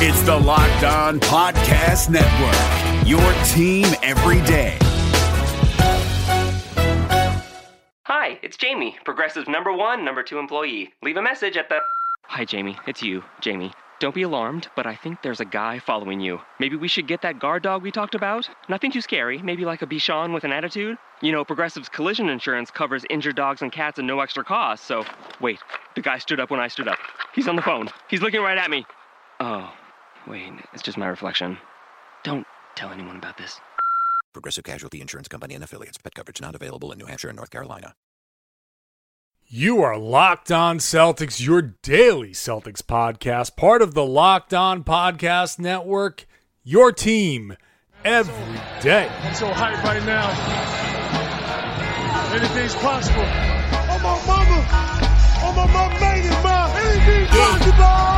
It's the Locked On Podcast Network, your team every day. Hi, it's Jamie, Progressive number one, number two employee. Leave a message at the. Hi, Jamie. It's you, Jamie. Don't be alarmed, but I think there's a guy following you. Maybe we should get that guard dog we talked about? Nothing too scary, maybe like a Bichon with an attitude? You know, Progressive's collision insurance covers injured dogs and cats at no extra cost, so. Wait, the guy stood up when I stood up. He's on the phone. He's looking right at me. Oh, wait, it's just my reflection. Don't tell anyone about this. Progressive Casualty Insurance Company and affiliates. Pet coverage not available in New Hampshire and North Carolina. You are Locked On Celtics, your daily Celtics podcast, part of the Locked On Podcast Network, your team every day. I'm so hyped right now. Anything's possible. Oh, my mama. Oh, my mama made it, ma. Anything's possible.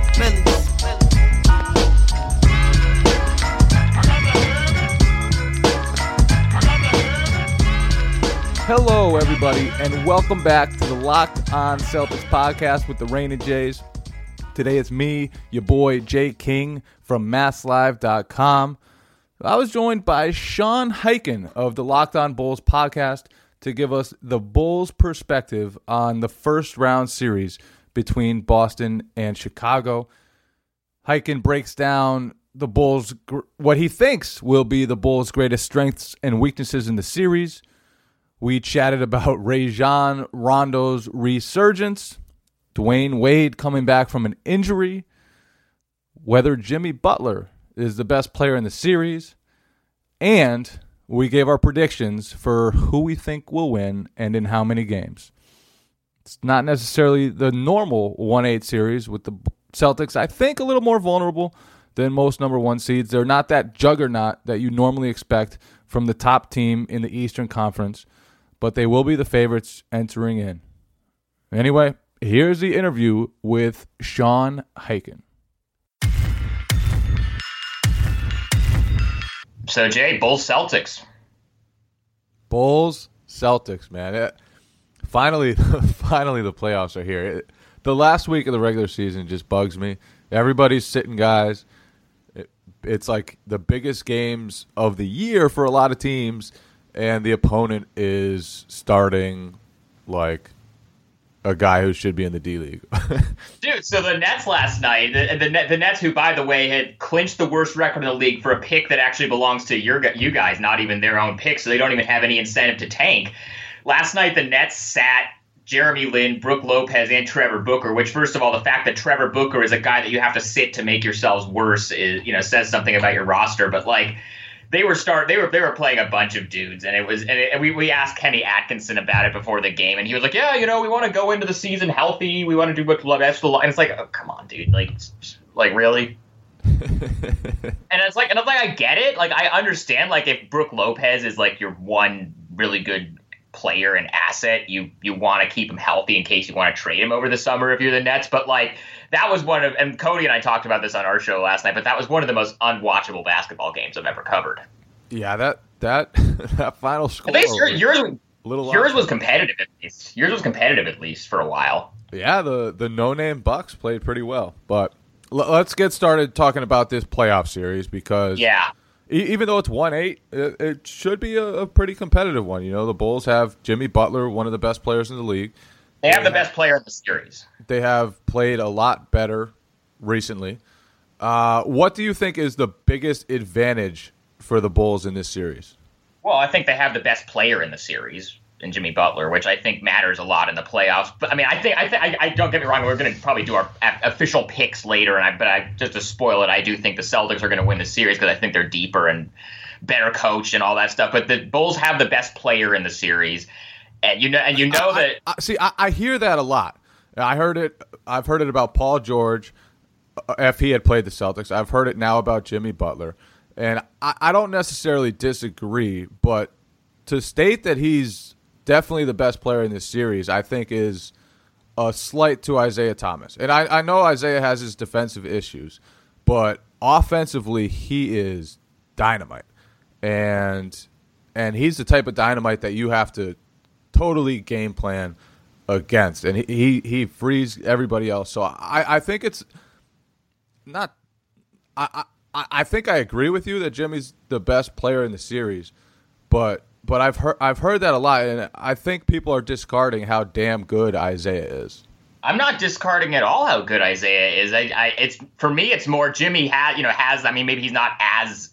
Hello, everybody, and welcome back to the Locked On Celtics podcast with the Rain and Jays. Today it's me, your boy Jay King from MassLive.com. I was joined by Sean Highkin of the Locked On Bulls podcast to give us the Bulls' perspective on the first round series between Boston and Chicago. Highkin breaks down the Bulls, what he thinks will be the Bulls' greatest strengths and weaknesses in the series. We chatted about Rajon Rondo's resurgence, Dwyane Wade coming back from an injury, whether Jimmy Butler is the best player in the series, and we gave our predictions for who we think will win and in how many games. It's not necessarily the normal 1 8 series with the Celtics, I think a little more vulnerable than most number one seeds. They're not that juggernaut that you normally expect from the top team in the Eastern Conference but they will be the favorites entering in. Anyway, here's the interview with Sean Highkin. So, Jay, Bulls Celtics. Bulls Celtics, man. Finally, finally, the playoffs are here. It, the last week of the regular season just bugs me. Everybody's sitting guys. It, it's like the biggest games of the year for a lot of teams and the opponent is starting like a guy who should be in the D League. Dude, so the Nets last night, the, the, the Nets, who by the way had clinched the worst record in the league for a pick that actually belongs to your you guys, not even their own pick, so they don't even have any incentive to tank. Last night, the Nets sat Jeremy Lin, Brook Lopez, and Trevor Booker. Which, first of all, the fact that Trevor Booker is a guy that you have to sit to make yourselves worse is, you know, says something about your roster. But like they were start they were they were playing a bunch of dudes and it was and, it, and we, we asked Kenny Atkinson about it before the game and he was like yeah you know we want to go into the season healthy we want to do what love extra and it's like oh, come on dude like like really and it's like and I'm like I get it like I understand like if Brook Lopez is like your one really good player and asset you you want to keep him healthy in case you want to trade him over the summer if you're the Nets but like that was one of, and Cody and I talked about this on our show last night, but that was one of the most unwatchable basketball games I've ever covered. Yeah, that that that final score. At least yours, yours, yours was competitive at least. Yours was competitive at least for a while. Yeah, the the no name Bucks played pretty well, but l- let's get started talking about this playoff series because yeah. Even though it's one eight, it, it should be a, a pretty competitive one. You know, the Bulls have Jimmy Butler, one of the best players in the league. They have the best player in the series. They have played a lot better recently. Uh, what do you think is the biggest advantage for the Bulls in this series? Well, I think they have the best player in the series in Jimmy Butler, which I think matters a lot in the playoffs. But I mean, I think I think I, I don't get me wrong. We're going to probably do our official picks later, and I but I just to spoil it, I do think the Celtics are going to win the series because I think they're deeper and better coached and all that stuff. But the Bulls have the best player in the series and you know, and you know that. I, see, I, I, hear that a lot. I heard it. I've heard it about Paul George. Uh, if he had played the Celtics. I've heard it now about Jimmy Butler, and I, I don't necessarily disagree, but to state that he's definitely the best player in this series, I think is a slight to Isaiah Thomas. And I, I know Isaiah has his defensive issues, but offensively he is dynamite. And and he's the type of dynamite that you have to totally game plan against. And he he, he frees everybody else. So I, I think it's not I, I I think I agree with you that Jimmy's the best player in the series, but but I've heard I've heard that a lot, and I think people are discarding how damn good Isaiah is. I'm not discarding at all how good Isaiah is. I, I it's for me, it's more Jimmy has you know has. I mean, maybe he's not as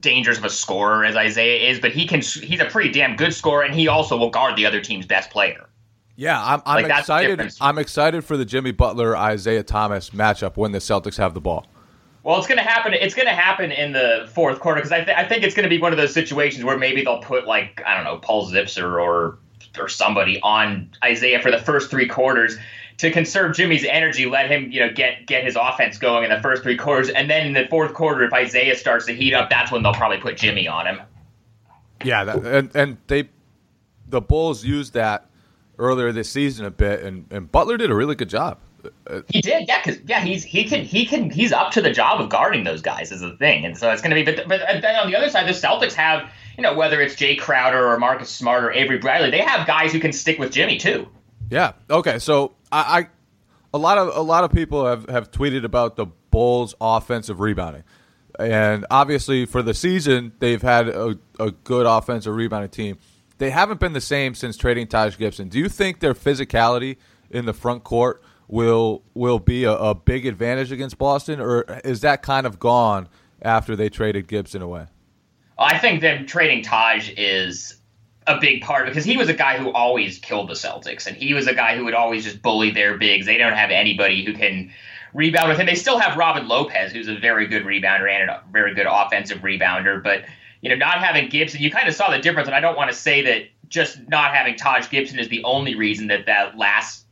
dangerous of a scorer as Isaiah is, but he can. He's a pretty damn good scorer, and he also will guard the other team's best player. Yeah, I'm, I'm Like, excited. I'm excited for the Jimmy Butler Isaiah Thomas matchup when the Celtics have the ball. Well, it's going to happen. It's going to happen in the fourth quarter because I, th- I think it's going to be one of those situations where maybe they'll put like I don't know Paul Zipser or or somebody on Isaiah for the first three quarters to conserve Jimmy's energy. Let him you know get get his offense going in the first three quarters, and then in the fourth quarter, if Isaiah starts to heat up, that's when they'll probably put Jimmy on him. Yeah, that, and and they the Bulls used that earlier this season a bit, and, and Butler did a really good job. He did, yeah, because yeah, he's he can he can he's up to the job of guarding those guys is the thing, and so it's going to be. But but then on the other side, the Celtics have you know whether it's Jay Crowder or Marcus Smart or Avery Bradley, they have guys who can stick with Jimmy too. Yeah. Okay. So I, I a lot of a lot of people have, have tweeted about the Bulls' offensive rebounding, and obviously for the season they've had a, a good offensive rebounding team. They haven't been the same since trading Taj Gibson. Do you think their physicality in the front court will will be a, a big advantage against Boston, or is that kind of gone after they traded Gibson away? I think them trading Taj is a big part because he was a guy who always killed the Celtics, and he was a guy who would always just bully their bigs. They don't have anybody who can rebound with him. They still have Robin Lopez, who's a very good rebounder and a very good offensive rebounder, but you know, not having Gibson, you kind of saw the difference. And I don't want to say that just not having Taj Gibson is the only reason that that last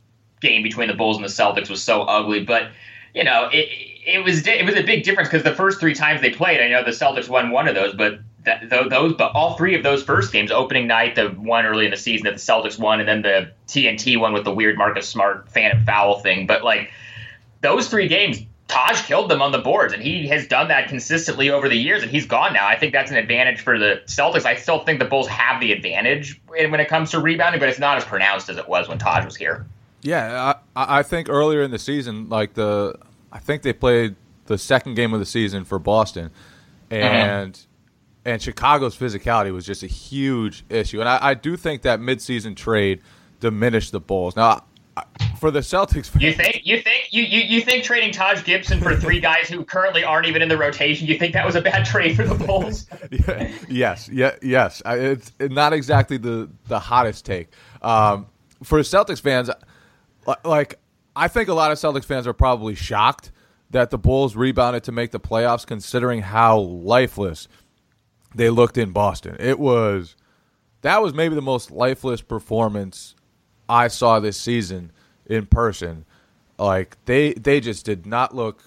game between the Bulls and the Celtics was so ugly, but you know, it it was it was a big difference because the first three times they played, I know the Celtics won one of those, but that, those but all three of those first games, opening night, the one early in the season that the Celtics won, and then the TNT one with the weird Marcus Smart and foul thing, but like those three games. Taj killed them on the boards, and he has done that consistently over the years, and he's gone now. I think that's an advantage for the Celtics. I still think the Bulls have the advantage when it comes to rebounding, but it's not as pronounced as it was when Taj was here. Yeah, I, I think earlier in the season, like the, I think they played the second game of the season for Boston, and and Chicago's physicality was just a huge issue, and I, I do think that midseason trade diminished the Bulls. Now, for the Celtics, You think you think you, you, you think trading Taj Gibson for three guys who currently aren't even in the rotation, you think that was a bad trade for the Bulls? yes, yeah, yes. I- It's not exactly the the hottest take. Um, for Celtics fans, like I think a lot of Celtics fans are probably shocked that the Bulls rebounded to make the playoffs, considering how lifeless they looked in Boston. It was that was maybe the most lifeless performance I saw this season in person. Like they they just did not look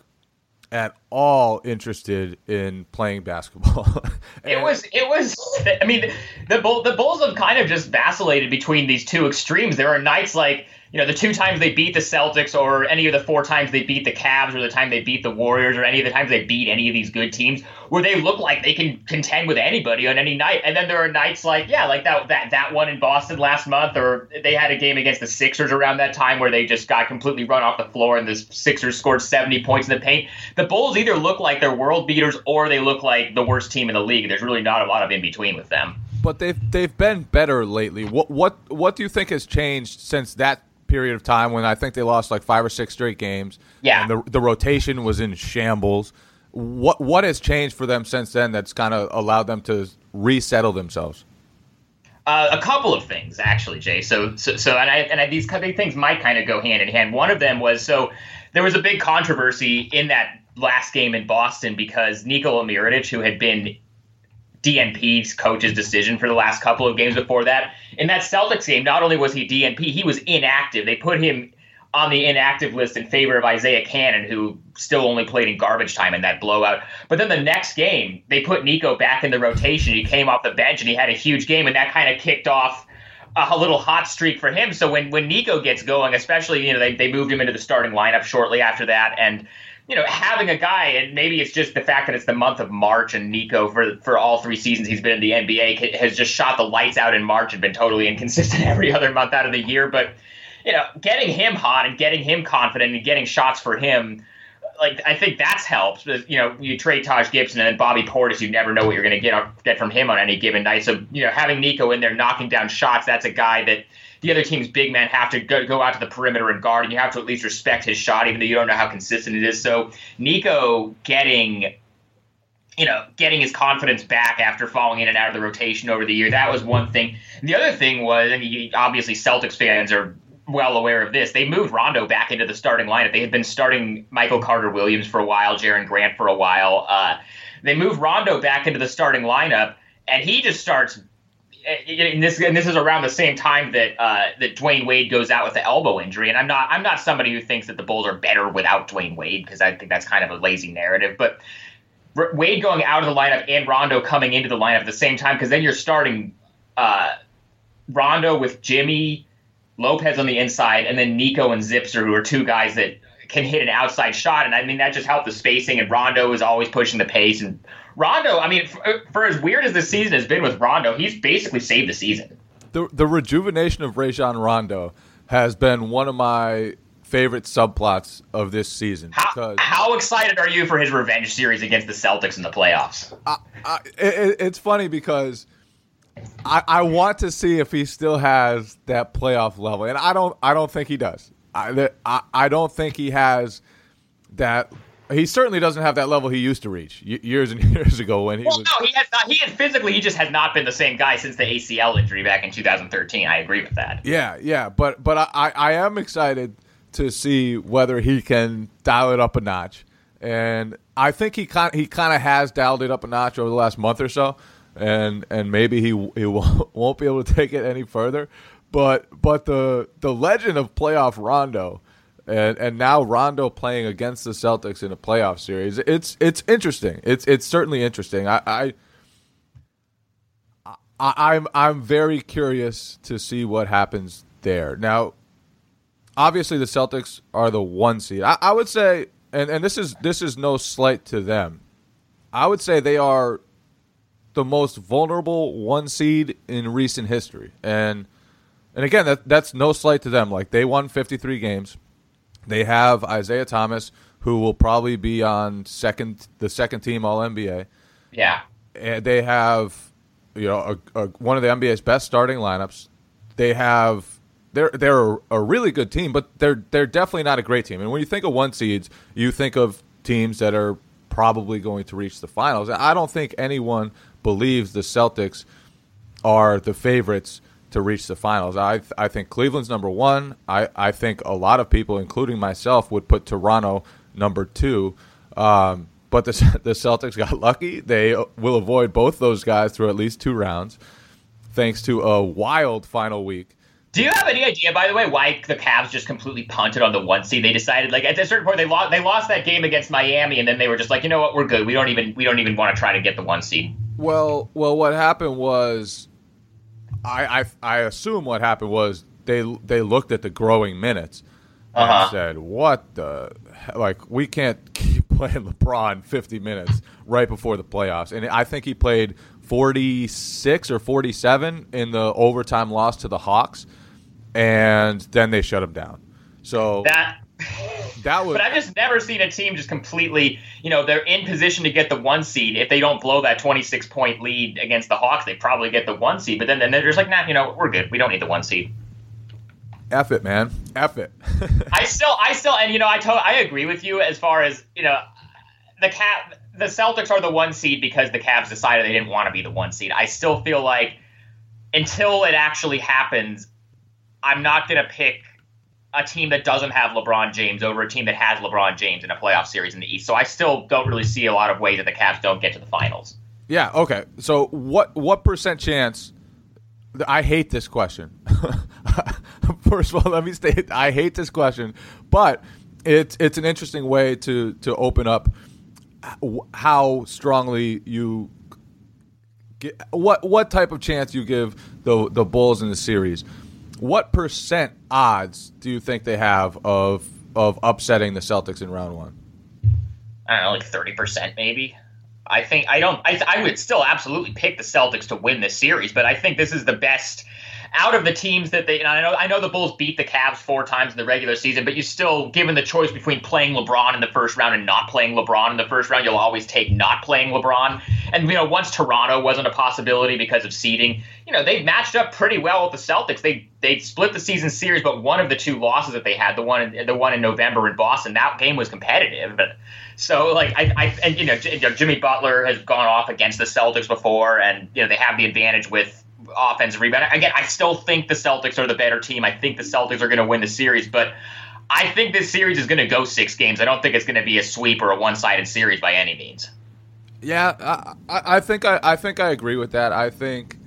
at all interested in playing basketball. It was it was I mean the the Bulls have kind of just vacillated between these two extremes. There are nights like you know the two times they beat the Celtics, or any of the four times they beat the Cavs, or the time they beat the Warriors, or any of the times they beat any of these good teams, where they look like they can contend with anybody on any night. And then there are nights like yeah, like that that that one in Boston last month, or they had a game against the Sixers around that time where they just got completely run off the floor, and the Sixers scored seventy points in the paint. The Bulls either look like they're world beaters, or they look like the worst team in the league. There's really not a lot of in between with them. but they've they've been better lately. What what what do you think has changed since that period of time when I think they lost like five or six straight games? Yeah. and the the rotation was in shambles. What what has changed for them since then that's kind of allowed them to resettle themselves? Uh, a couple of things, actually, Jay. So, so, so and, I, and I, these kind of things might kind of go hand in hand. One of them was so there was a big controversy in that last game in Boston because Nikola Mirotic, who had been DNP's coach's decision for the last couple of games before that, in that Celtics game, not only was he DNP, he was inactive. They put him on the inactive list in favor of Isaiah Canaan, who still only played in garbage time in that blowout. But then the next game, they put Nico back in the rotation. He came off the bench and he had a huge game, and that kind of kicked off a little hot streak for him. So when when Nico gets going, especially you know they they moved him into the starting lineup shortly after that, and you know having a guy, and maybe it's just the fact that it's the month of March and Nico for for all three seasons he's been in the NBA has just shot the lights out in March and been totally inconsistent every other month out of the year, but you know, getting him hot and getting him confident and getting shots for him, like I think that's helped. You know, you trade Taj Gibson and then Bobby Portis, you never know what you're going to get get from him on any given night. So you know, having Nico in there knocking down shots, that's a guy that the other team's big men have to go, go out to the perimeter and guard, and you have to at least respect his shot, even though you don't know how consistent it is. So Nico getting you know, getting his confidence back after falling in and out of the rotation over the year. That was one thing. And the other thing was, mean, obviously Celtics fans are well aware of this. They moved Rondo back into the starting lineup. They had been starting Michael Carter Williams for a while, Jerian Grant for a while. Uh, they moved Rondo back into the starting lineup, and he just starts. And this and this is around the same time that uh, that Dwyane Wade goes out with the elbow injury. And I'm not I'm not somebody who thinks that the Bulls are better without Dwyane Wade because I think that's kind of a lazy narrative. But Wade going out of the lineup and Rondo coming into the lineup at the same time because then you're starting uh, Rondo with Jimmy Lopez on the inside, and then Nico and Zipser, who are two guys that can hit an outside shot. And I mean, that just helped the spacing. And Rondo is always pushing the pace. And Rondo, I mean, for, for as weird as this season has been with Rondo, he's basically saved the season. The, the rejuvenation of Rajon Rondo has been one of my favorite subplots of this season. How, how excited are you for his revenge series against the Celtics in the playoffs? I, I, it, it's funny because I, I want to see if he still has that playoff level, and I don't. I don't think he does. I, I, I don't think he has that. He certainly doesn't have that level he used to reach years and years ago when he well, was. no, he has not. He had physically, he just has not been the same guy since the ACL injury back in 2013. I agree with that. Yeah, yeah, but but I, I am excited to see whether he can dial it up a notch, and I think he kind he kind of has dialed it up a notch over the last month or so and and maybe he he won't be able to take it any further. But but the the legend of playoff Rondo, and and now Rondo playing against the Celtics in a playoff series, it's it's interesting. It's it's certainly interesting. I. I I, I'm I'm very curious to see what happens there. Now, obviously, the Celtics are the one seed. I, I would say, and, and this is this is no slight to them. I would say they are the most vulnerable one seed in recent history. And and again, that that's no slight to them. Like they won 53 games. They have Isaiah Thomas, who will probably be on second the second team All NBA. Yeah. And they have you know a, a, one of the NBA's best starting lineups. They have they're they're a really good team, but they're they're definitely not a great team. And when you think of one seeds, you think of teams that are probably going to reach the finals. I don't think anyone believes the Celtics are the favorites to reach the finals. I I think Cleveland's number one. I, I think a lot of people, including myself, would put Toronto number two. Um, but the the Celtics got lucky. They will avoid both those guys through at least two rounds, thanks to a wild final week. Do you have any idea, by the way, why the Cavs just completely punted on the one seed? They decided, like at a certain point, they lost. They lost that game against Miami, and then they were just like, you know what, we're good. We don't even we don't even want to try to get the one seed. Well, well, what happened was, I I, I assume what happened was they they looked at the growing minutes and uh-huh. said, "What the like? We can't keep playing LeBron 50 minutes right before the playoffs." And I think he played 46 or 47 in the overtime loss to the Hawks and then they shut him down. So that that was. But I've just never seen a team just completely, you know, they're in position to get the one seed. If they don't blow that 26 point lead against the Hawks, they probably get the one seed. But then, then they're just like, nah, you know, we're good. We don't need the one seed. F it, man. F it. I still, I still, and you know, I to- I agree with you as far as you know, the cap, the Celtics are the one seed because the Cavs decided they didn't want to be the one seed. I still feel like until it actually happens, I'm not going to pick a team that doesn't have LeBron James over a team that has LeBron James in a playoff series in the East. So I still don't really see a lot of ways that the Cavs don't get to the finals. Yeah. Okay. So what what percent chance? I hate this question. first of all, let me state I hate this question, but it's it's an interesting way to to open up how strongly you get, what what type of chance you give the the Bulls in the series. What percent odds do you think they have of of upsetting the Celtics in round one? I don't know, like thirty percent maybe. I think I don't. I, I would still absolutely pick the Celtics to win this series, but I think this is the best out of the teams that they. I know I know the Bulls beat the Cavs four times in the regular season, but you still, given the choice between playing LeBron in the first round and not playing LeBron in the first round, you'll always take not playing LeBron. And you know, once Toronto wasn't a possibility because of seeding, you know, they matched up pretty well with the Celtics. They they split the season series, but one of the two losses that they had, the one in, the one in November in Boston, that game was competitive. But so like I, I and you know, Jimmy Butler has gone off against the Celtics before, and you know they have the advantage with offensive rebound. Again, I still think the Celtics are the better team. I think the Celtics are going to win the series, but I think this series is going to go six games. I don't think it's going to be a sweep or a one-sided series by any means. Yeah, I, I think I, I think I agree with that. I think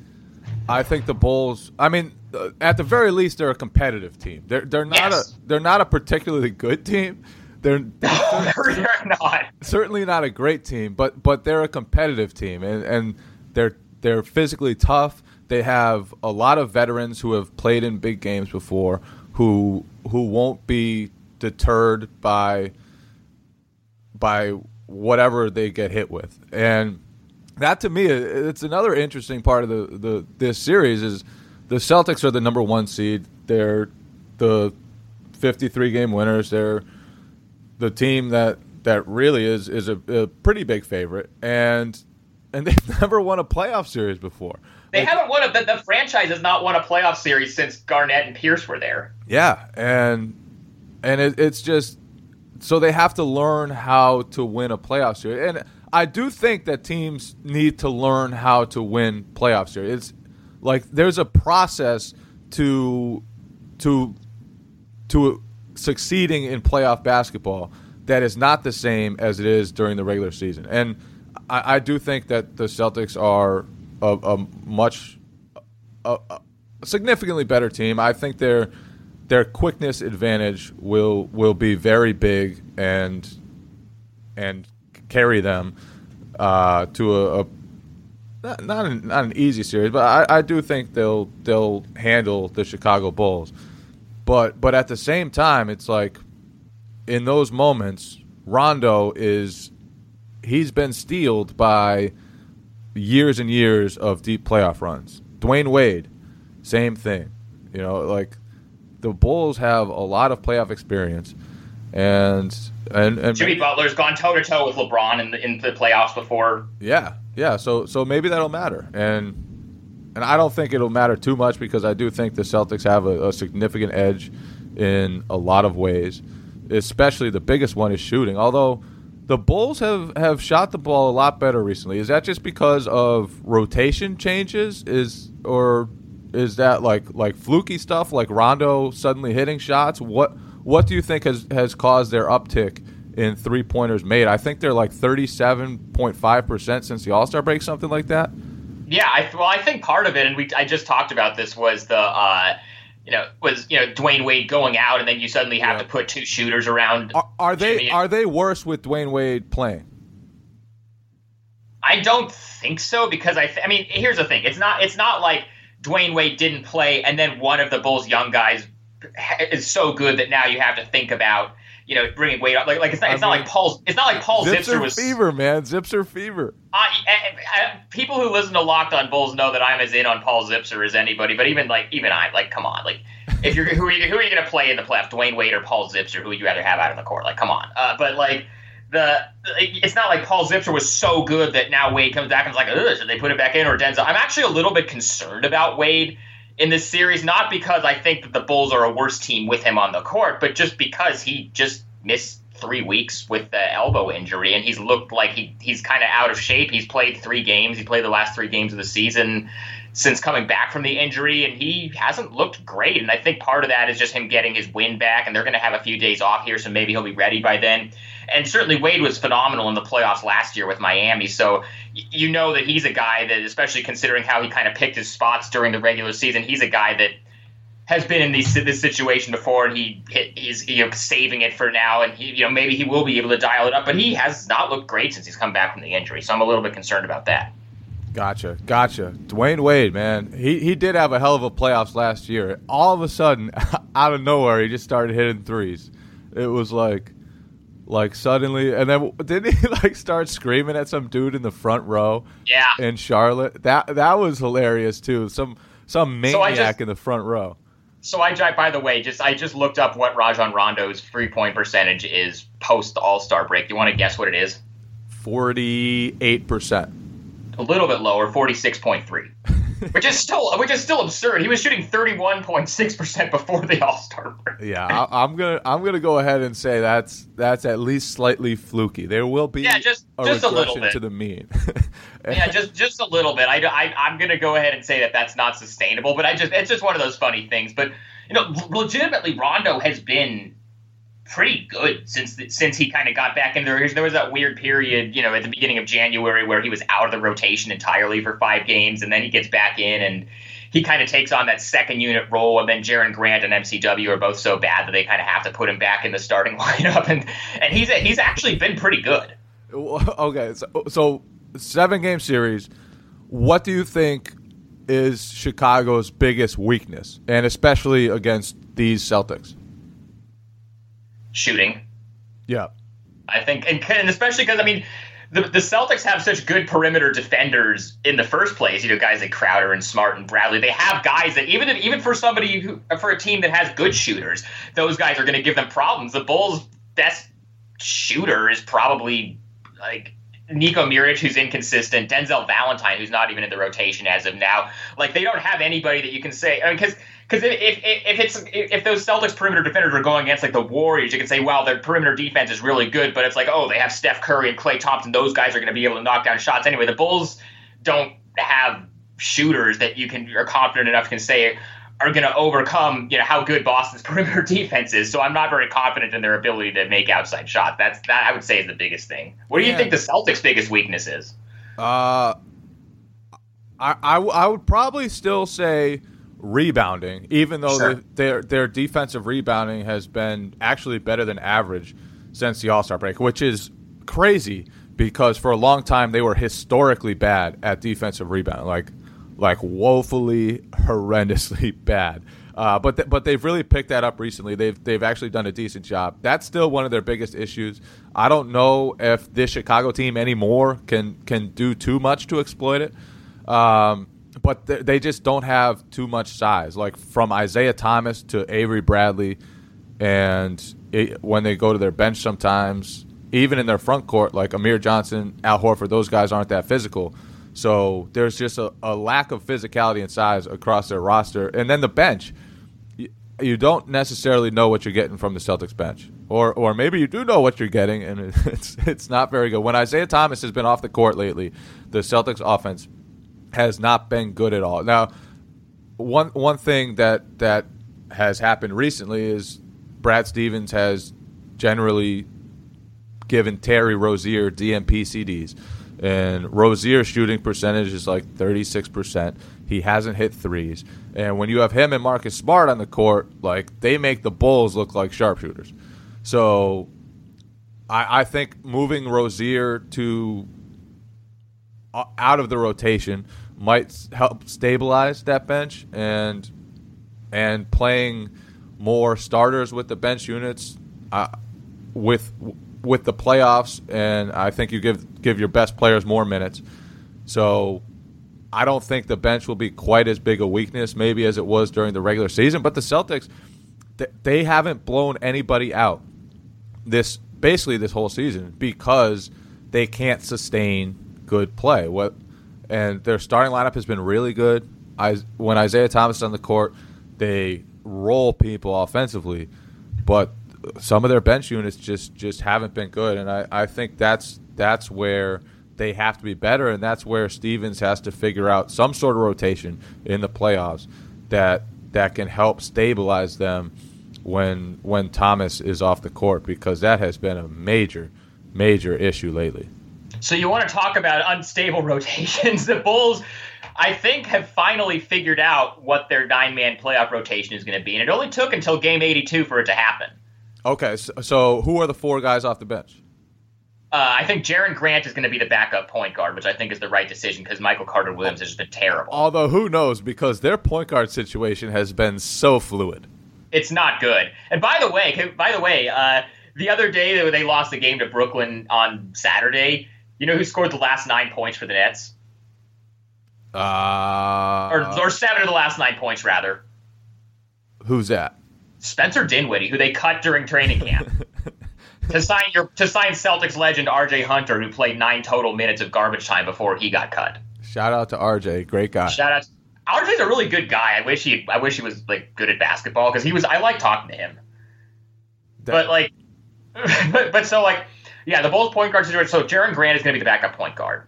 I think the Bulls. I mean, uh, at the very least, they're a competitive team. They're they're not yes. a they're not a particularly good team. They're, they're, they're not certainly not a great team, but but they're a competitive team, and, and they're they're physically tough. They have a lot of veterans who have played in big games before, who who won't be deterred by by whatever they get hit with, and that to me, it's another interesting part of the, the this series is the Celtics are the number one seed. They're the 53 game winners. They're the team that that really is is a, a pretty big favorite, and and they've never won a playoff series before. They like, haven't won a the, the franchise has not won a playoff series since Garnett and Pierce were there. Yeah, and and it, it's just so they have to learn how to win a playoff series. And I do think that teams need to learn how to win playoff series. It's like there's a process to to to succeeding in playoff basketball that is not the same as it is during the regular season. And I, I do think that the Celtics are a, a much a, a significantly better team. I think their their quickness advantage will will be very big and and carry them uh, to a, a not not an, not an, easy series, but I, I do think they'll they'll handle the Chicago Bulls. But but at the same time, it's like in those moments, Rondo is he's been steeled by years and years of deep playoff runs. Dwyane Wade, same thing. You know, like the Bulls have a lot of playoff experience, and and, and Jimmy Butler's gone toe to toe with LeBron in the in the playoffs before. Yeah, yeah. So so maybe that'll matter, and and I don't think it'll matter too much because I do think the Celtics have a, a significant edge in a lot of ways. Especially the biggest one is shooting. Although the Bulls have, have shot the ball a lot better recently. Is that just because of rotation changes? Is or is that like like fluky stuff like Rondo suddenly hitting shots? What what do you think has has caused their uptick in three pointers made? I think they're like thirty seven point five percent since the All Star break, something like that. Yeah, I, well, I think part of it, and we I just talked about this was the. Uh, you know, was you know Dwyane Wade going out, and then you suddenly have yeah. to put two shooters around. Are, are they are they worse with Dwyane Wade playing? I don't think so because I th- I mean here's the thing it's not it's not like Dwyane Wade didn't play and then one of the Bulls young guys is so good that now you have to think about you know, bringing weight up. Like, like it's not, it's not like Paul. It's not like Paul Zipser, Zipser was fever, man. Zipser fever. I, I, I, people who listen to Locked On Bulls know that I'm as in on Paul Zipser as anybody. But even like, even I, like, come on, like, if you're who are you, who are you going to play in the playoffs? Dwyane Wade or Paul Zipser? Who would you rather have out on the court? Like, come on. Uh, but like. The it's not like Paul Zipser was so good that now Wade comes back and is like, ugh, should they put it back in or Denzel? I'm actually a little bit concerned about Wade in this series, not because I think that the Bulls are a worse team with him on the court, but just because he just missed three weeks with the elbow injury, and he's looked like he he's kind of out of shape. He's played three games. He played the last three games of the season since coming back from the injury, and he hasn't looked great. And I think part of that is just him getting his wind back, and they're going to have a few days off here, so maybe he'll be ready by then. And certainly Wade was phenomenal in the playoffs last year with Miami, so you know that he's a guy that, especially considering how he kind of picked his spots during the regular season, he's a guy that has been in these, this situation before, and he he's you know saving it for now, and he you know maybe he will be able to dial it up, but he has not looked great since he's come back from the injury, so I'm a little bit concerned about that. Gotcha, gotcha. Dwyane Wade, man, he he did have a hell of a playoffs last year. All of a sudden, out of nowhere, he just started hitting threes. It was like, like suddenly, and then didn't he like start screaming at some dude in the front row? Yeah, in Charlotte. That that was hilarious too. Some some maniac so just, in the front row. So I by the way, just I just looked up what Rajon Rondo's three point percentage is post All Star break. You want to guess what it is? Forty eight percent a little bit lower, 46.3. which is still which is still absurd. He was shooting 31.6% before the All-Star break. Yeah, I, am going to I'm going to go ahead and say that's that's at least slightly fluky. There will be yeah, just a just a little bit to the mean. yeah, just just a little bit. I, I I'm going to go ahead and say that that's not sustainable, but I just it's just one of those funny things, but you know, legitimately Rondo has been pretty good since the, since he kind of got back in there. There was that weird period, you know, at the beginning of January where he was out of the rotation entirely for five games, and then he gets back in and he kind of takes on that second unit role. And then Jerian Grant and MCW are both so bad that they kind of have to put him back in the starting lineup, and and he's he's actually been pretty good. Okay, so, so seven game series. What do you think is Chicago's biggest weakness, and especially against these Celtics? Shooting. Yeah. I think, and, and especially because, I mean, the, the Celtics have such good perimeter defenders in the first place. You know, guys like Crowder and Smart and Bradley. They have guys that even if, even for somebody who for a team that has good shooters, those guys are going to give them problems. The Bulls' best shooter is probably like Nico Mirotic, who's inconsistent, Denzel Valentine, who's not even in the rotation as of now. Like they don't have anybody that you can say. I mean, because if, if, if it's if those Celtics perimeter defenders are going against like the Warriors, you can say, well, their perimeter defense is really good, but it's like, oh, they have Steph Curry and Klay Thompson; those guys are going to be able to knock down shots anyway. The Bulls don't have shooters that you can are confident enough can say are going to overcome you know how good Boston's perimeter defense is. So I'm not very confident in their ability to make outside shots. That's that I would say is the biggest thing. What do you think the Celtics' biggest weakness is? Uh, I, I, I would probably still say rebounding, even though sure. their their defensive rebounding has been actually better than average since the All Star break, which is crazy because for a long time they were historically bad at defensive rebounding, like like woefully horrendously bad. Uh, but th- but they've really picked that up recently. They've they've actually done a decent job. That's still one of their biggest issues. I don't know if this Chicago team anymore can can do too much to exploit it. Um, but they just don't have too much size. Like from Isaiah Thomas to Avery Bradley, and it, when they go to their bench, sometimes even in their front court, like Amir Johnson, Al Horford, those guys aren't that physical. So there's just a, a lack of physicality and size across their roster, and then the bench. You, you don't necessarily know what you're getting from the Celtics bench, or or maybe you do know what you're getting, and it's it's not very good. When Isaiah Thomas has been off the court lately, the Celtics offense has not been good at all. Now, one one thing that that has happened recently is Brad Stevens has generally given Terry Rozier DNP CDs. And Rozier's shooting percentage is like 36%. He hasn't hit threes. And when you have him and Marcus Smart on the court, like they make the Bulls look like sharpshooters. So I, I think moving Rozier to uh, out of the rotation might help stabilize that bench and and playing more starters with the bench units uh, with with the playoffs and I think you give give your best players more minutes. So I don't think the bench will be quite as big a weakness maybe as it was during the regular season, but the Celtics they haven't blown anybody out this basically this whole season because they can't sustain good play. What and their starting lineup has been really good. I, when Isaiah Thomas is on the court, they roll people offensively, but some of their bench units just just haven't been good, and I, I think that's that's where they have to be better, and that's where Stevens has to figure out some sort of rotation in the playoffs that that can help stabilize them when when Thomas is off the court because that has been a major major issue lately. So you want to talk about unstable rotations? The Bulls, I think have finally figured out what their nine man playoff rotation is going to be, and it only took until game 82 for it to happen. Okay, so, so who are the four guys off the bench? Uh, I think Jerian Grant is going to be the backup point guard, which I think is the right decision because Michael Carter Williams has just been terrible. Although who knows because their point guard situation has been so fluid. It's not good. And by the way, by the way, uh, the other day they lost the game to Brooklyn on Saturday. You know who scored the last nine points for the Nets? Uh, or, or seven of the last nine points, rather. Who's that? Spencer Dinwiddie, who they cut during training camp. to sign your to sign Celtics legend RJ Hunter, who played nine total minutes of garbage time before he got cut. Shout out to RJ, great guy. Shout out. RJ's a really good guy. I wish he I wish he was like good at basketball because he was. I like talking to him. That, but like, but, but so like, yeah, the Bulls point guard situation. So Jerian Grant is going to be the backup point guard,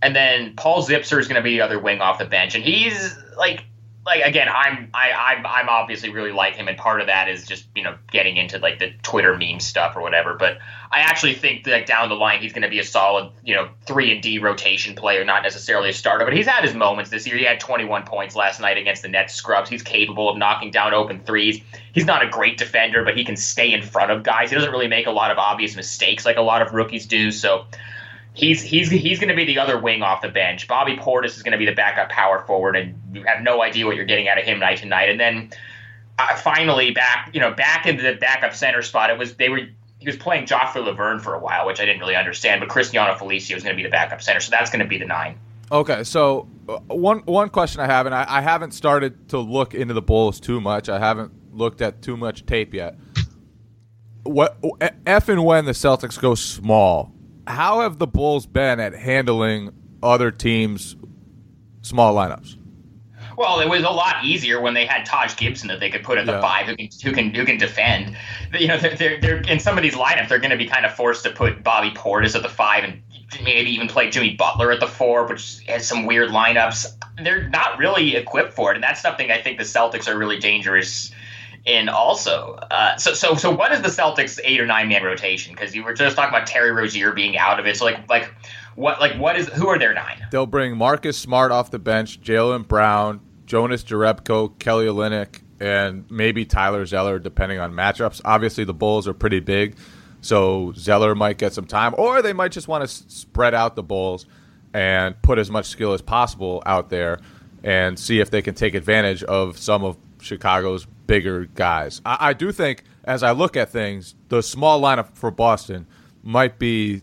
and then Paul Zipser is going to be the other wing off the bench, and he's like like again, I'm I I'm, I'm obviously really like him, and part of that is just you know getting into like the Twitter meme stuff or whatever. But I actually think that down the line he's going to be a solid you know three and D rotation player, not necessarily a starter. But he's had his moments this year. He had 21 points last night against the Nets scrubs. He's capable of knocking down open threes. He's not a great defender, but he can stay in front of guys. He doesn't really make a lot of obvious mistakes like a lot of rookies do. So he's he's he's going to be the other wing off the bench. Bobby Portis is going to be the backup power forward, and you have no idea what you're getting out of him night to night. And then uh, finally back, you know, back into the backup center spot. It was they were he was playing Joffrey Lauvergne for a while, which I didn't really understand. But Cristiano Felicio is going to be the backup center, so that's going to be the nine. Okay, so uh, one one question I have, and I, I haven't started to look into the Bulls too much. I haven't looked at too much tape yet. What if and when the Celtics go small, how have the Bulls been at handling other teams' small lineups? Well, it was a lot easier when they had Taj Gibson that they could put at the yeah. five, who can who can who can defend. You know, they're, they're in some of these lineups, they're going to be kind of forced to put Bobby Portis at the five and maybe even play Jimmy Butler at the four, which has some weird lineups. They're not really equipped for it, and that's something I think the Celtics are really dangerous in also. Uh, so so so what is the Celtics eight or nine man rotation? Because you were just talking about Terry Rozier being out of it. So like like what like what is who are their nine? They'll bring Marcus Smart off the bench, Jaylen Brown, Jonas Jerebko, Kelly Olynyk, and maybe Tyler Zeller, depending on matchups. Obviously, the Bulls are pretty big, so Zeller might get some time, or they might just want to s- spread out the Bulls and put as much skill as possible out there and see if they can take advantage of some of Chicago's bigger guys. I, I do think, as I look at things, the small lineup for Boston might be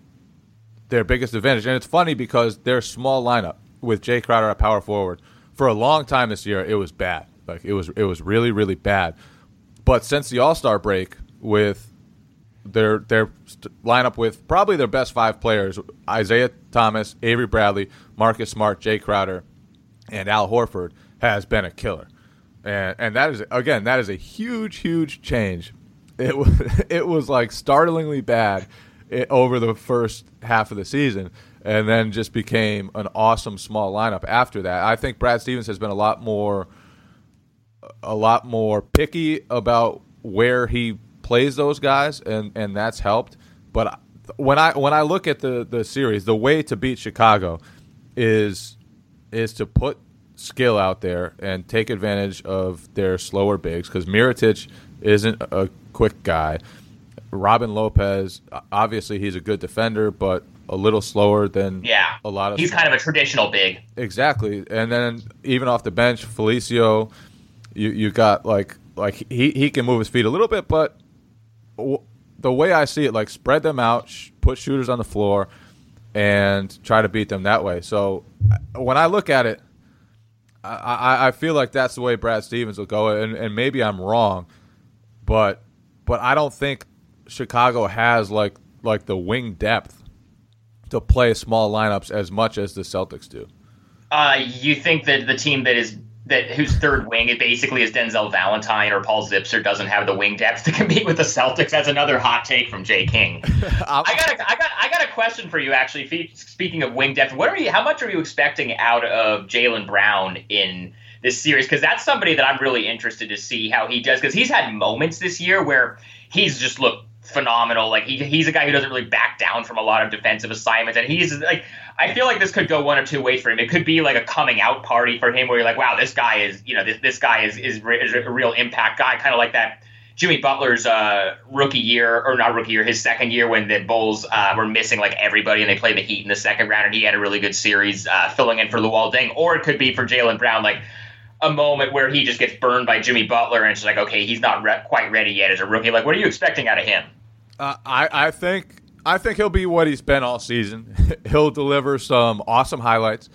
their biggest advantage. And it's funny because their small lineup with Jay Crowder at power forward for a long time this year, it was bad. Like it was, it was really, really bad. But since the All Star break, with their their lineup with probably their best five players: Isaiah Thomas, Avery Bradley, Marcus Smart, Jay Crowder, and Al Horford, has been a killer and and that is again that is a huge huge change. It was it was like startlingly bad it, over the first half of the season, and then just became an awesome small lineup after that. I think Brad Stevens has been a lot more a lot more picky about where he plays those guys, and and that's helped. But when I when I look at the the series, the way to beat Chicago is is to put skill out there and take advantage of their slower bigs because Mirotic isn't a quick guy. Robin Lopez, obviously, he's a good defender, but a little slower than yeah. a lot of. He's kind of a traditional big. Exactly, and then even off the bench, Felicio, you you got like like he he can move his feet a little bit, but w- the way I see it, like spread them out, sh- put shooters on the floor, and try to beat them that way. So uh, when I look at it, I, I feel like that's the way Brad Stevens will go, and, and maybe I'm wrong, but but I don't think Chicago has like like the wing depth to play small lineups as much as the Celtics do. Uh, you think that the team that is that whose third wing it basically is Denzel Valentine or Paul Zipser doesn't have the wing depth to compete with the Celtics. That's another hot take from Jay King. I got a, I got I got a question for you actually. Speaking of wing depth, what are you? How much are you expecting out of Jaylen Brown in this series? Because that's somebody that I'm really interested to see how he does. Because he's had moments this year where he's just looked phenomenal. Like he, he's a guy who doesn't really back down from a lot of defensive assignments, and he's like I feel like this could go one or two ways for him. It could be like a coming out party for him, where you're like, wow, this guy is you know this this guy is is, is a real impact guy, kind of like that. Jimmy Butler's uh, rookie year, or not rookie year, his second year when the Bulls uh, were missing like everybody and they played the Heat in the second round, and he had a really good series uh, filling in for Luol Deng. Or it could be for Jaylen Brown, like a moment where he just gets burned by Jimmy Butler, and it's like, okay, he's not re- quite ready yet as a rookie. Like, what are you expecting out of him? Uh, I I think I think he'll be what he's been all season. he'll deliver some awesome highlights.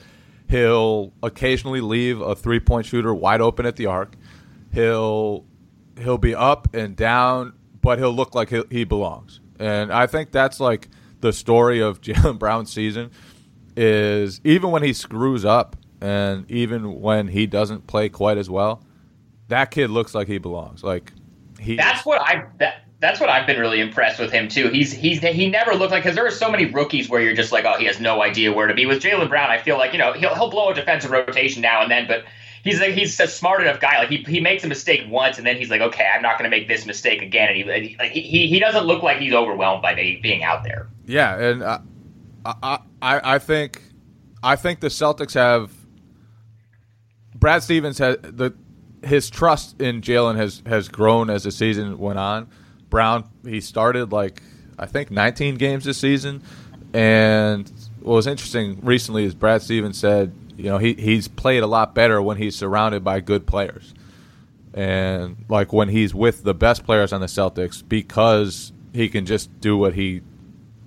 He'll occasionally leave a three point shooter wide open at the arc. He'll he'll be up and down, but he'll look like he, he belongs. And I think that's like the story of Jaylen Brown's season. Is even when he screws up, and even when he doesn't play quite as well, that kid looks like he belongs. Like he. That's what I. That, that's what I've been really impressed with him too. He's he's he never looked like because there are so many rookies where you're just like, oh, he has no idea where to be. With Jaylen Brown, I feel like you know he'll he'll blow a defensive rotation now and then, but he's like he's a smart enough guy. Like he, he makes a mistake once and then he's like, okay, I'm not going to make this mistake again. And he like he, he doesn't look like he's overwhelmed by being out there. Yeah, and uh, I I I think I think the Celtics have Brad Stevens has the his trust in Jaylen has has grown as the season went on. Brown he started like I think 19 games this season, and what was interesting recently is Brad Stevens said you know he he's played a lot better when he's surrounded by good players, and like when he's with the best players on the Celtics because he can just do what he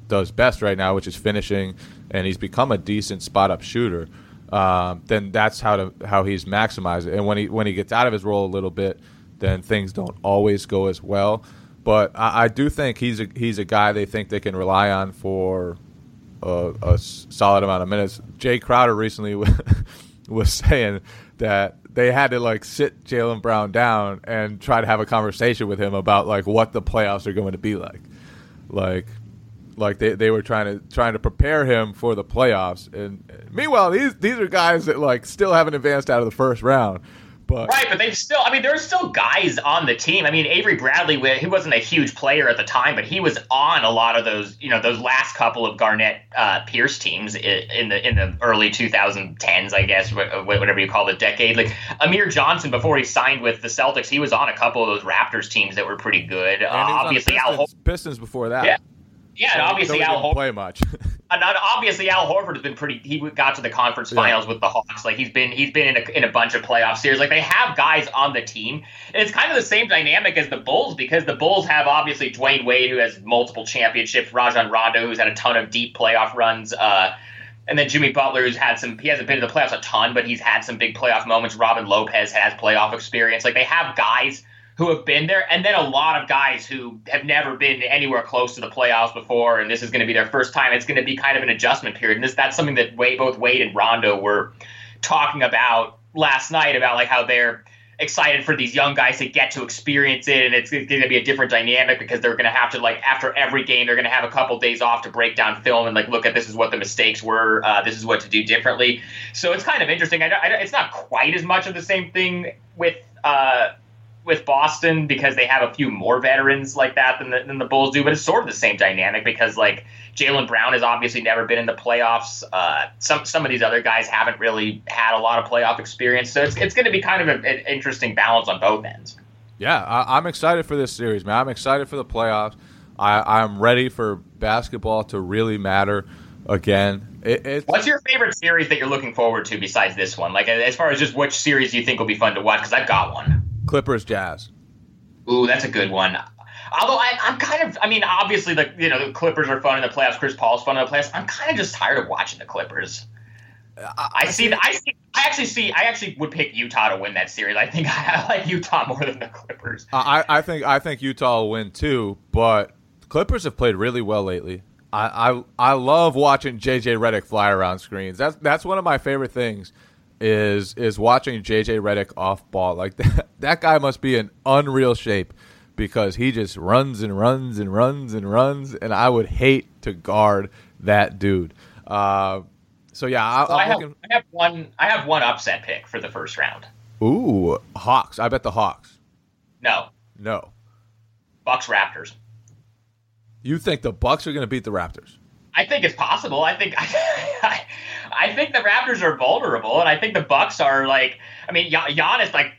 does best right now, which is finishing, and he's become a decent spot up shooter. Um, then that's how to how he's maximized it. And when he when he gets out of his role a little bit, then things don't always go as well. But I, I do think he's a he's a guy they think they can rely on for a, a solid amount of minutes. Jae Crowder recently was saying that they had to like sit Jaylen Brown down and try to have a conversation with him about like what the playoffs are going to be like. Like like they, they were trying to trying to prepare him for the playoffs. And meanwhile, these these are guys that like still haven't advanced out of the first round. But right, but they've still. I mean, there's still guys on the team. I mean, Avery Bradley, he wasn't a huge player at the time, but he was on a lot of those. You know, those last couple of Garnett uh, Pierce teams in the in the early 2010s, I guess, whatever you call the decade. Like Amir Johnson, before he signed with the Celtics, he was on a couple of those Raptors teams that were pretty good. Uh, obviously, Pistons, Al Hor- Pistons before that. Yeah. Yeah, and obviously Al Horford play much. and obviously Al Horford has been pretty. He got to the conference finals yeah. with the Hawks. Like he's been he's been in a, in a bunch of playoff series. Like they have guys on the team, and it's kind of the same dynamic as the Bulls because the Bulls have obviously Dwyane Wade who has multiple championships, Rajon Rondo who's had a ton of deep playoff runs. Uh, and then Jimmy Butler, who's had some, he hasn't been to the playoffs a ton, but he's had some big playoff moments. Robin Lopez has playoff experience. Like they have guys who have been there, and then a lot of guys who have never been anywhere close to the playoffs before, and this is going to be their first time. It's going to be kind of an adjustment period, and this that's something that Wade, both Wade and Rondo were talking about last night about like how they're excited for these young guys to get to experience it and it's going to be a different dynamic because they're going to have to like after every game they're going to have a couple days off to break down film and like look at this is what the mistakes were uh, this is what to do differently so it's kind of interesting I, I, it's not quite as much of the same thing with uh, with Boston because they have a few more veterans like that than the, than the Bulls do, but it's sort of the same dynamic because like Jaylen Brown has obviously never been in the playoffs. Uh, some some of these other guys haven't really had a lot of playoff experience, so it's it's going to be kind of a, an interesting balance on both ends. Yeah, I, am excited for this series, man. I'm excited for the playoffs. I, I'm ready for basketball to really matter again. It, What's your favorite series that you're looking forward to besides this one? Like as far as just which series you think will be fun to watch? Because I've got one. Clippers Jazz. Ooh, that's a good one. Although I, am kind of, I mean, obviously the you know the Clippers are fun in the playoffs. Chris Paul's fun in the playoffs. I'm kind of just tired of watching the Clippers. I, I see. I see. I actually see. I actually would pick Utah to win that series. I think I, like Utah more than the Clippers. I, I think I think Utah will win too. But Clippers have played really well lately. I, I I love watching JJ Redick fly around screens. That's that's one of my favorite things is is watching JJ Redick off ball. Like that, that guy must be in unreal shape because he just runs and runs and runs and runs, and I would hate to guard that dude. Uh, so yeah, I, so I, have, looking... I have one. I have one upset pick for the first round. Ooh, Hawks. I bet the Hawks. No. No. Bucks Raptors. You think the Bucks are going to beat the Raptors? I think it's possible. I think I, I think the Raptors are vulnerable, and I think the Bucks are like. I mean, Gian- Giannis like.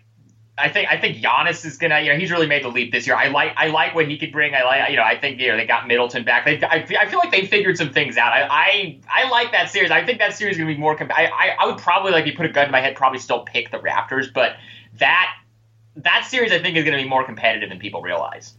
I think I think Giannis is gonna. You know, he's really made the leap this year. I like I like what he could bring. I like you know. I think you know they got Middleton back. They I, I feel like they figured some things out. I, I I like that series. I think that series is gonna be more. Comp- I, I I would probably like you put a gun in my head, probably still pick the Raptors, but that that series I think is gonna be more competitive than people realize.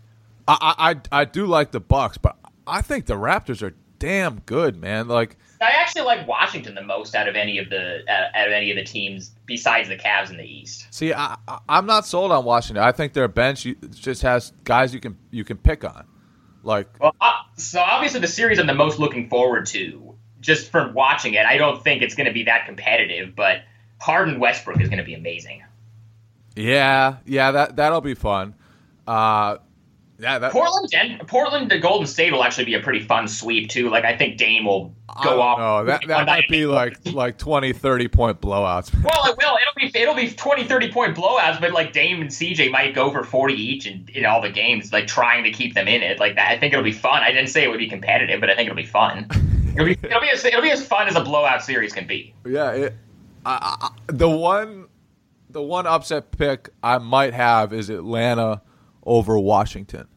I, I I do like the Bucks, but I think the Raptors are damn good, man. Like I actually like Washington the most out of any of the out out of any of the teams besides the Cavs in the East. See, I, I'm not sold on Washington. I think their bench just has guys you can you can pick on. Like, Well, uh, so obviously the series I'm the most looking forward to, just from watching it. I don't think it's going to be that competitive, but Harden Westbrook is going to be amazing. yeah, yeah, that that'll be fun. Uh, yeah, that, Portland and Portland to Golden State will actually be a pretty fun sweep too. Like I think Dame will go off. know. That that might be like like 20, 30 point blowouts. Well, it will. It'll be it'll be 20, 30 point blowouts, but like Dame and CJ might go for forty each in, in all the games, like trying to keep them in it. Like that, I think it'll be fun. I didn't say it would be competitive, but I think it'll be fun. It'll be it'll be as, it'll be as fun as a blowout series can be. Yeah, it, I, I, the one the one upset pick I might have is Atlanta over Washington.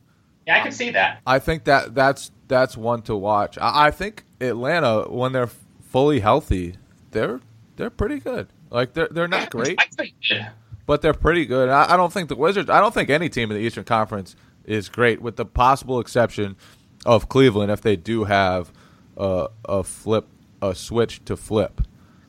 Yeah, I can see that. I think that that's that's one to watch. I, I think Atlanta when they're fully healthy, they're they're pretty good. Like they're they're not great, I think good. but they're pretty good. I, I don't think the Wizards. I don't think any team in the Eastern Conference is great, with the possible exception of Cleveland if they do have a, a flip a switch to flip.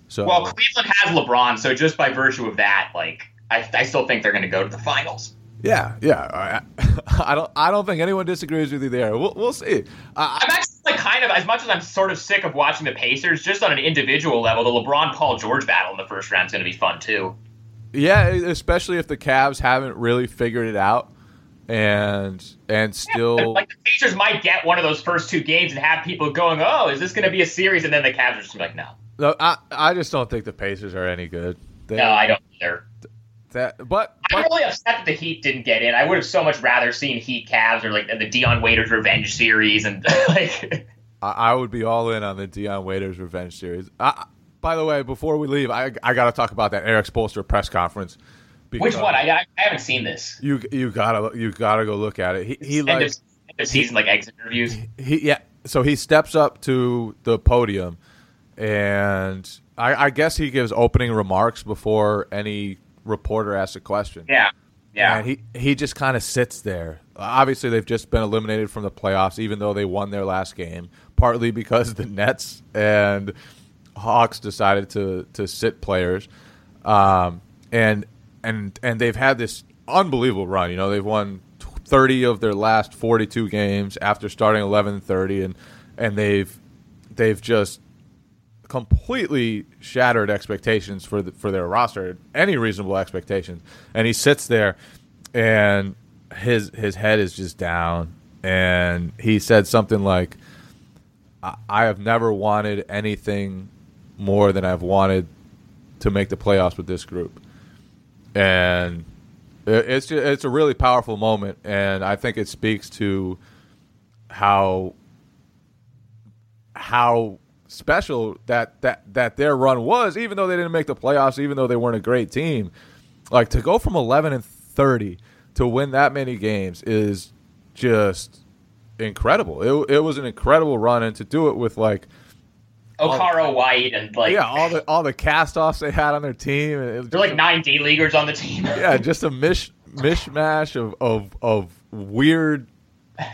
So Well, Cleveland has LeBron, so just by virtue of that, like I, I still think they're going to go to the finals. Yeah, yeah. I, I don't I don't think anyone disagrees with you there. We'll, we'll see. Uh, I, I'm actually like kind of as much as I'm sort of sick of watching the Pacers, just on an individual level, the LeBron Paul George battle in the first round is going to be fun too. Yeah, especially if the Cavs haven't really figured it out, and and still, Like the Pacers might get one of those first two games and have people going, "Oh, is this going to be a series?" And then the Cavs are just gonna be like, "No, No, I I just don't think the Pacers are any good. They, no, I don't either." That, but, I'm really upset that the Heat didn't get in. I would have so much rather seen Heat Cavs or like the Dion Waiters revenge series and like. I, I would be all in on the Dion Waiters revenge series. I, by the way, before we leave, I I got to talk about that Erik Spoelstra press conference. Which one? I, I haven't seen this. You you gotta you gotta go look at it. He he End like of, end of season like exit interviews. he yeah so he steps up to the podium and I, I guess he gives opening remarks before any reporter asks a question. Yeah, yeah. and he he just kind of sits there. Obviously they've just been eliminated from the playoffs even though they won their last game partly because the nets and hawks decided to to sit players. Um, and and and they've had this unbelievable run you know they've won 30 of their last 42 games after starting 11 30 and and they've they've just completely shattered expectations for the, for their roster, any reasonable expectations. And he sits there, and his his head is just down, and he said something like, "I, I have never wanted anything more than I've wanted to make the playoffs with this group," and it's just, it's a really powerful moment, and I think it speaks to how how special that that that their run was, even though they didn't make the playoffs, even though they weren't a great team. Like to go from eleven and thirty to win that many games is just incredible. It it was an incredible run, and to do it with like Okaro White and like yeah all the all the cast offs they had on their team. They're like nine D leaguers on the team. yeah, just a mish mishmash of, of of weird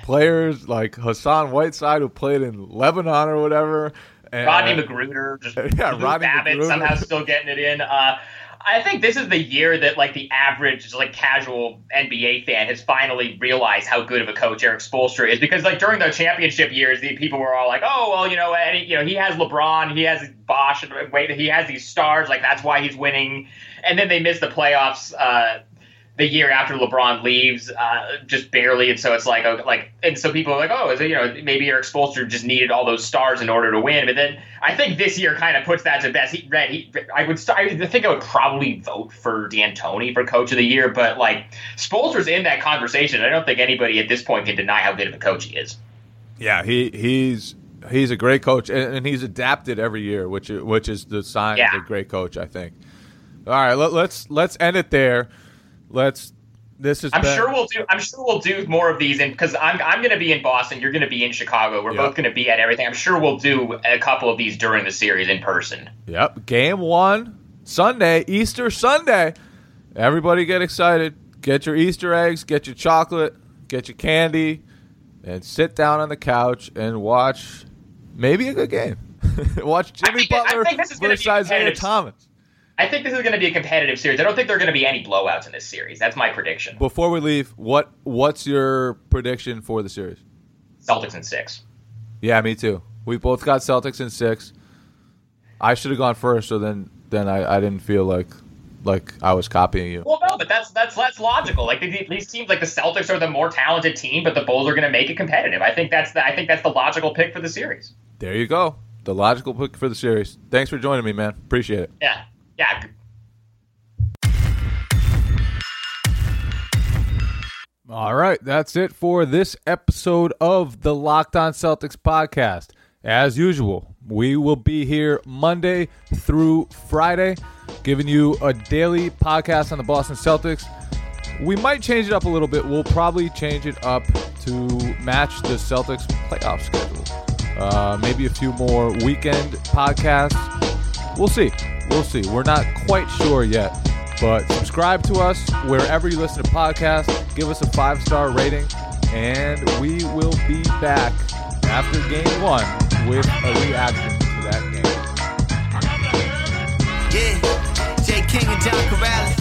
players like Hassan Whiteside who played in Lebanon or whatever. And, Rodney McGruder, just Yeah, Rodney Babbitt McGruder. somehow still getting it in. Uh, I think this is the year that like the average like casual NBA fan has finally realized how good of a coach Erik Spoelstra is because like during the championship years, the people were all like, oh well, you know, and he, you know he has LeBron, he has Bosh, and wait, he has these stars, like that's why he's winning, and then they miss the playoffs. Uh, the year after LeBron leaves, uh, just barely, and so it's like, oh, like, and so people are like, oh, is it, you know, maybe Erik Spoelstra just needed all those stars in order to win. But then I think this year kind of puts that to best. He, Red, he, I would, I think I would probably vote for D'Antoni for Coach of the Year, but like Spoelstra's in that conversation. I don't think anybody at this point can deny how good of a coach he is. Yeah, he he's he's a great coach, and, and he's adapted every year, which is, which is the sign Yeah. of a great coach, I think. All right, let, let's let's end it there. Let's. This is. I'm sure we'll do. I'm sure we'll do more of these, and because I'm I'm going to be in Boston, you're going to be in Chicago. We're Yeah. both going to be at everything. I'm sure we'll do a couple of these during the series in person. Yep. Game one, Sunday, Easter Sunday. Everybody get excited. Get your Easter eggs, get your chocolate, get your candy, and sit down on the couch and watch maybe a good game. watch Jimmy I Butler think this is versus Isaiah. Thomas. I think this is going to be a competitive series. I don't think there are going to be any blowouts in this series. That's my prediction. Before we leave, what what's your prediction for the series? Celtics in six. Yeah, me too. We both got Celtics in six. I should have gone first, so then then I, I didn't feel like like I was copying you. Well, no, but that's that's that's logical. Like these, teams, like the Celtics are the more talented team, but the Bulls are going to make it competitive. I think that's the I think that's the logical pick for the series. There you go. The logical pick for the series. Thanks for joining me, man. Appreciate it. Yeah, yeah. All right, that's it for this episode of the Locked On Celtics podcast. As usual, we will be here Monday through Friday, giving you a daily podcast on the Boston Celtics. We might change it up a little bit. We'll probably change it up to match the Celtics playoff schedule. Uh, maybe a few more weekend podcasts. We'll see. We'll see. We're not quite sure yet. But subscribe to us wherever you listen to podcasts. Give us a five star rating. And we will be back after game one with a reaction to that game. Yeah, Jay King and John Karalis.